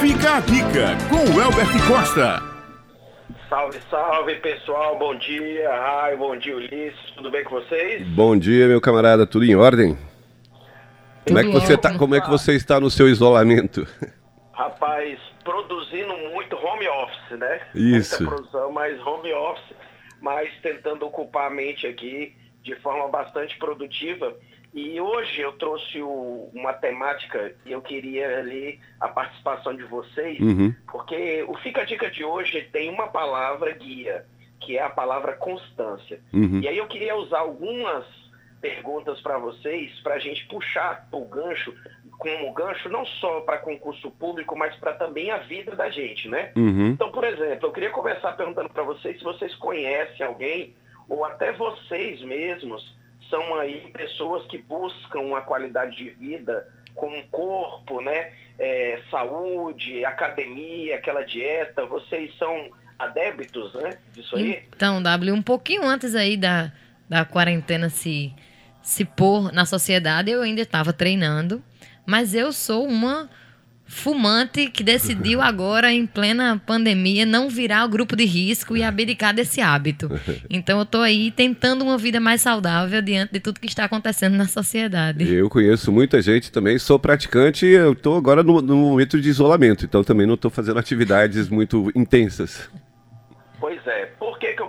Fica a dica com o Elbert Costa. Salve, salve pessoal, bom dia. Ai, bom dia Ulisses, tudo bem com vocês? Bom dia, meu camarada, tudo em ordem? Como é, que você tá, como é que você está no seu isolamento? Rapaz, produzindo muito home office, né? Isso. Muita produção, mas home office, mas tentando ocupar a mente aqui de forma bastante produtiva. E hoje eu trouxe o, uma temática e eu queria ali a participação de vocês, Uhum. porque o Fica a Dica de hoje tem uma palavra guia, que é a palavra constância. Uhum. E aí eu queria usar algumas perguntas para vocês, para a gente puxar o gancho, como gancho não só para concurso público, mas para também a vida da gente, né? Uhum. Então, por exemplo, eu queria começar perguntando para vocês se vocês conhecem alguém, ou até vocês mesmos, são aí pessoas que buscam uma qualidade de vida com um corpo, né? É, saúde, academia, aquela dieta. Vocês são adébitos, né? Disso aí? Então, W, um pouquinho antes aí da, da quarentena se, se pôr na sociedade, eu ainda estava treinando, mas eu sou uma fumante que decidiu agora, em plena pandemia, não virar o grupo de risco e abdicar desse hábito. Então, eu tô aí tentando uma vida mais saudável diante de tudo que está acontecendo na sociedade. Eu conheço muita gente também, sou praticante e eu estou agora no, no momento de isolamento, então também não estou fazendo atividades muito intensas.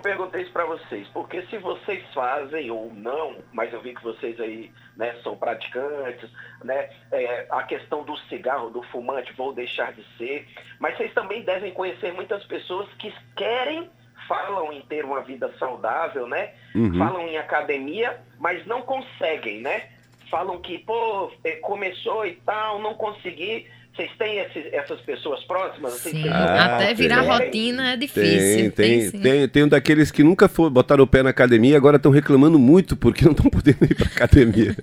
Perguntei isso para vocês? Porque se vocês fazem ou não, mas eu vi que vocês aí né, são praticantes, né, é, a questão do cigarro, do fumante, vou deixar de ser, mas vocês também devem conhecer muitas pessoas que querem, falam em ter uma vida saudável, né? Uhum. Falam em academia, mas não conseguem, né? Falam que, pô, é, começou e tal, não consegui. Vocês têm esse- essas pessoas próximas? Vocês Sim, Ah, até virar tem. rotina é Tem, difícil. tem, sim. tem, tem um daqueles que nunca foram, botaram o pé na academia e agora estão reclamando muito porque não estão podendo ir para academia.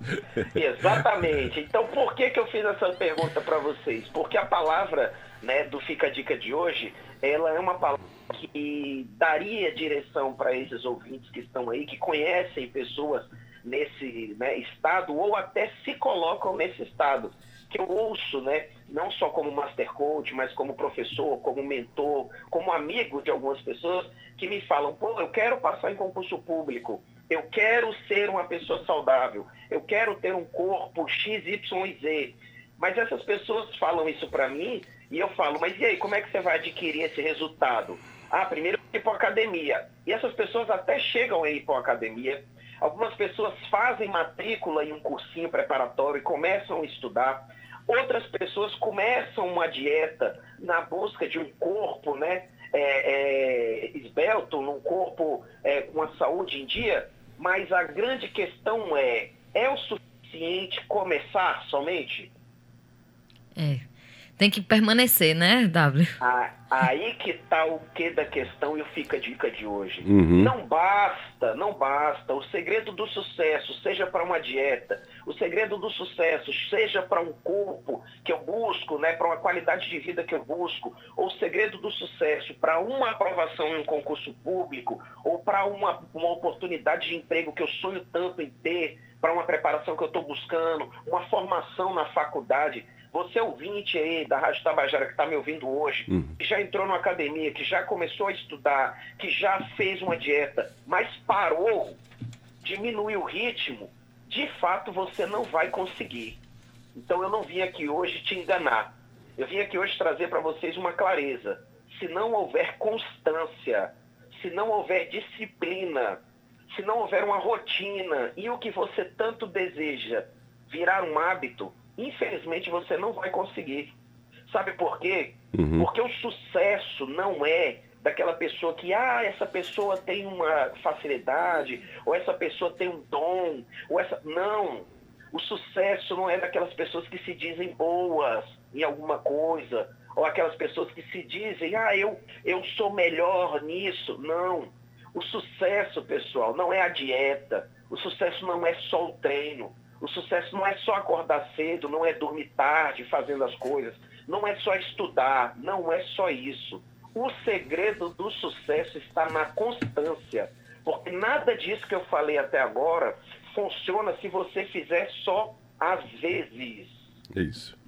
Exatamente. Então, por que, que eu fiz essa pergunta para vocês? Porque a palavra né, do Fica a Dica de hoje, ela é uma palavra que daria direção para esses ouvintes que estão aí, que conhecem pessoas nesse né, estado ou até se colocam nesse estado. Que eu ouço, né, não só como master coach, mas como professor, como mentor, como amigo de algumas pessoas que me falam, pô, eu quero passar em concurso público, eu quero ser uma pessoa saudável, eu quero ter um corpo X, Y e Z. Mas essas pessoas falam isso para mim e eu falo, mas e aí, como é que você vai adquirir esse resultado? Ah, primeiro ir para academia. E essas pessoas até chegam a ir para academia. Algumas pessoas fazem matrícula em um cursinho preparatório e começam a estudar. Outras pessoas começam uma dieta na busca de um corpo, né? é, é, esbelto, num corpo é, com a saúde em dia, mas a grande questão é, é o suficiente começar somente? É. Tem que permanecer, né, W? Ah, aí que tá o que da questão e o fica a dica de hoje. Uhum. Não basta, não basta. O segredo do sucesso, seja para uma dieta, o segredo do sucesso, seja para um corpo que eu busco, né, para uma qualidade de vida que eu busco, ou o segredo do sucesso para uma aprovação em um concurso público, ou para uma, uma oportunidade de emprego que eu sonho tanto em ter, para uma preparação que eu estou buscando, uma formação na faculdade. Você ouvinte aí da Rádio Tabajara que está me ouvindo hoje, Uhum. que já entrou numa academia, que já começou a estudar, que já fez uma dieta, mas parou, diminuiu o ritmo, de fato você não vai conseguir. Então eu não vim aqui hoje te enganar. Eu vim aqui hoje trazer para vocês uma clareza. Se não houver constância, se não houver disciplina, se não houver uma rotina e o que você tanto deseja virar um hábito, infelizmente você não vai conseguir. Sabe por quê? Uhum. Porque o sucesso não é daquela pessoa que, ah, essa pessoa tem uma facilidade, ou essa pessoa tem um dom, ou essa. Não. O sucesso não é daquelas pessoas que se dizem boas em alguma coisa, ou aquelas pessoas que se dizem, ah, eu, eu sou melhor nisso. Não. O sucesso, pessoal, não é a dieta. O sucesso não é só o treino. O sucesso não é só acordar cedo, não é dormir tarde fazendo as coisas, não é só estudar, não é só isso. O segredo do sucesso está na constância, porque nada disso que eu falei até agora funciona se você fizer só às vezes. É isso.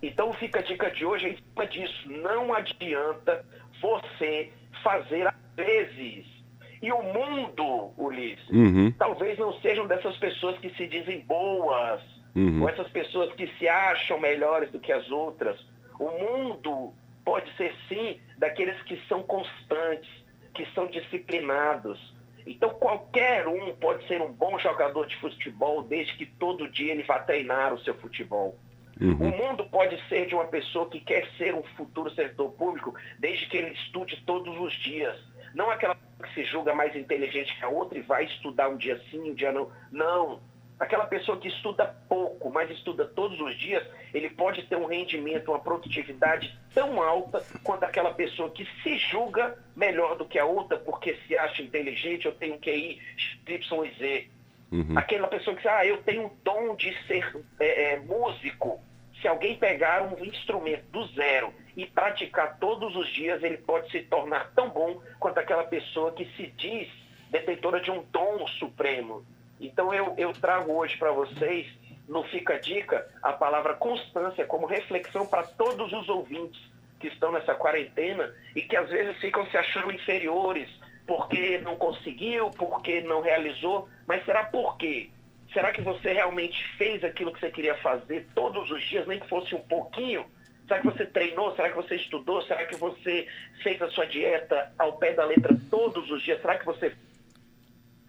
Então fica a dica de hoje em cima disso. Não adianta você fazer às vezes. E o mundo, Ulisses, Uhum. talvez não sejam dessas pessoas que se dizem boas, Uhum. ou essas pessoas que se acham melhores do que as outras. O mundo pode ser sim daqueles que são constantes, que são disciplinados. Então qualquer um pode ser um bom jogador de futebol desde que todo dia ele vá treinar o seu futebol. Uhum. O mundo pode ser de uma pessoa que quer ser um futuro servidor público desde que ele estude todos os dias. Não aquela que se julga mais inteligente que a outra e vai estudar um dia sim, um dia não. Não. Aquela pessoa que estuda pouco, mas estuda todos os dias, ele pode ter um rendimento, uma produtividade tão alta quanto aquela pessoa que se julga melhor do que a outra porque se acha inteligente, eu tenho QI Y e Z. Uhum. Aquela pessoa que diz, ah, eu tenho o dom de ser é, é, músico. Se alguém pegar um instrumento do zero e praticar todos os dias, ele pode se tornar tão bom quanto aquela pessoa que se diz detentora de um dom supremo. Então eu, eu trago hoje para vocês, no Fica Dica, a palavra constância como reflexão para todos os ouvintes que estão nessa quarentena e que às vezes ficam se achando inferiores porque não conseguiu, porque não realizou, mas será por quê? Será que você realmente fez aquilo que você queria fazer todos os dias, nem que fosse um pouquinho? Será que você treinou? Será que você estudou? Será que você fez a sua dieta ao pé da letra todos os dias? Será que você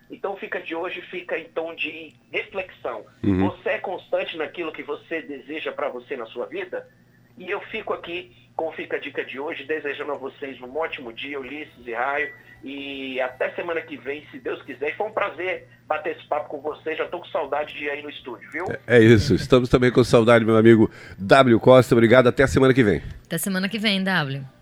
então fica de hoje, fica em tom de reflexão. Uhum. Você é constante naquilo que você deseja para você na sua vida? E eu fico aqui com o Fica a Dica de hoje, desejando a vocês um ótimo dia, Ulisses e Raio. E até semana que vem, se Deus quiser. Foi um prazer bater esse papo com vocês. Já estou com saudade de ir aí no estúdio, viu? É isso. Estamos também com saudade, meu amigo W Costa. Obrigado. Até a semana que vem. Até semana que vem, W.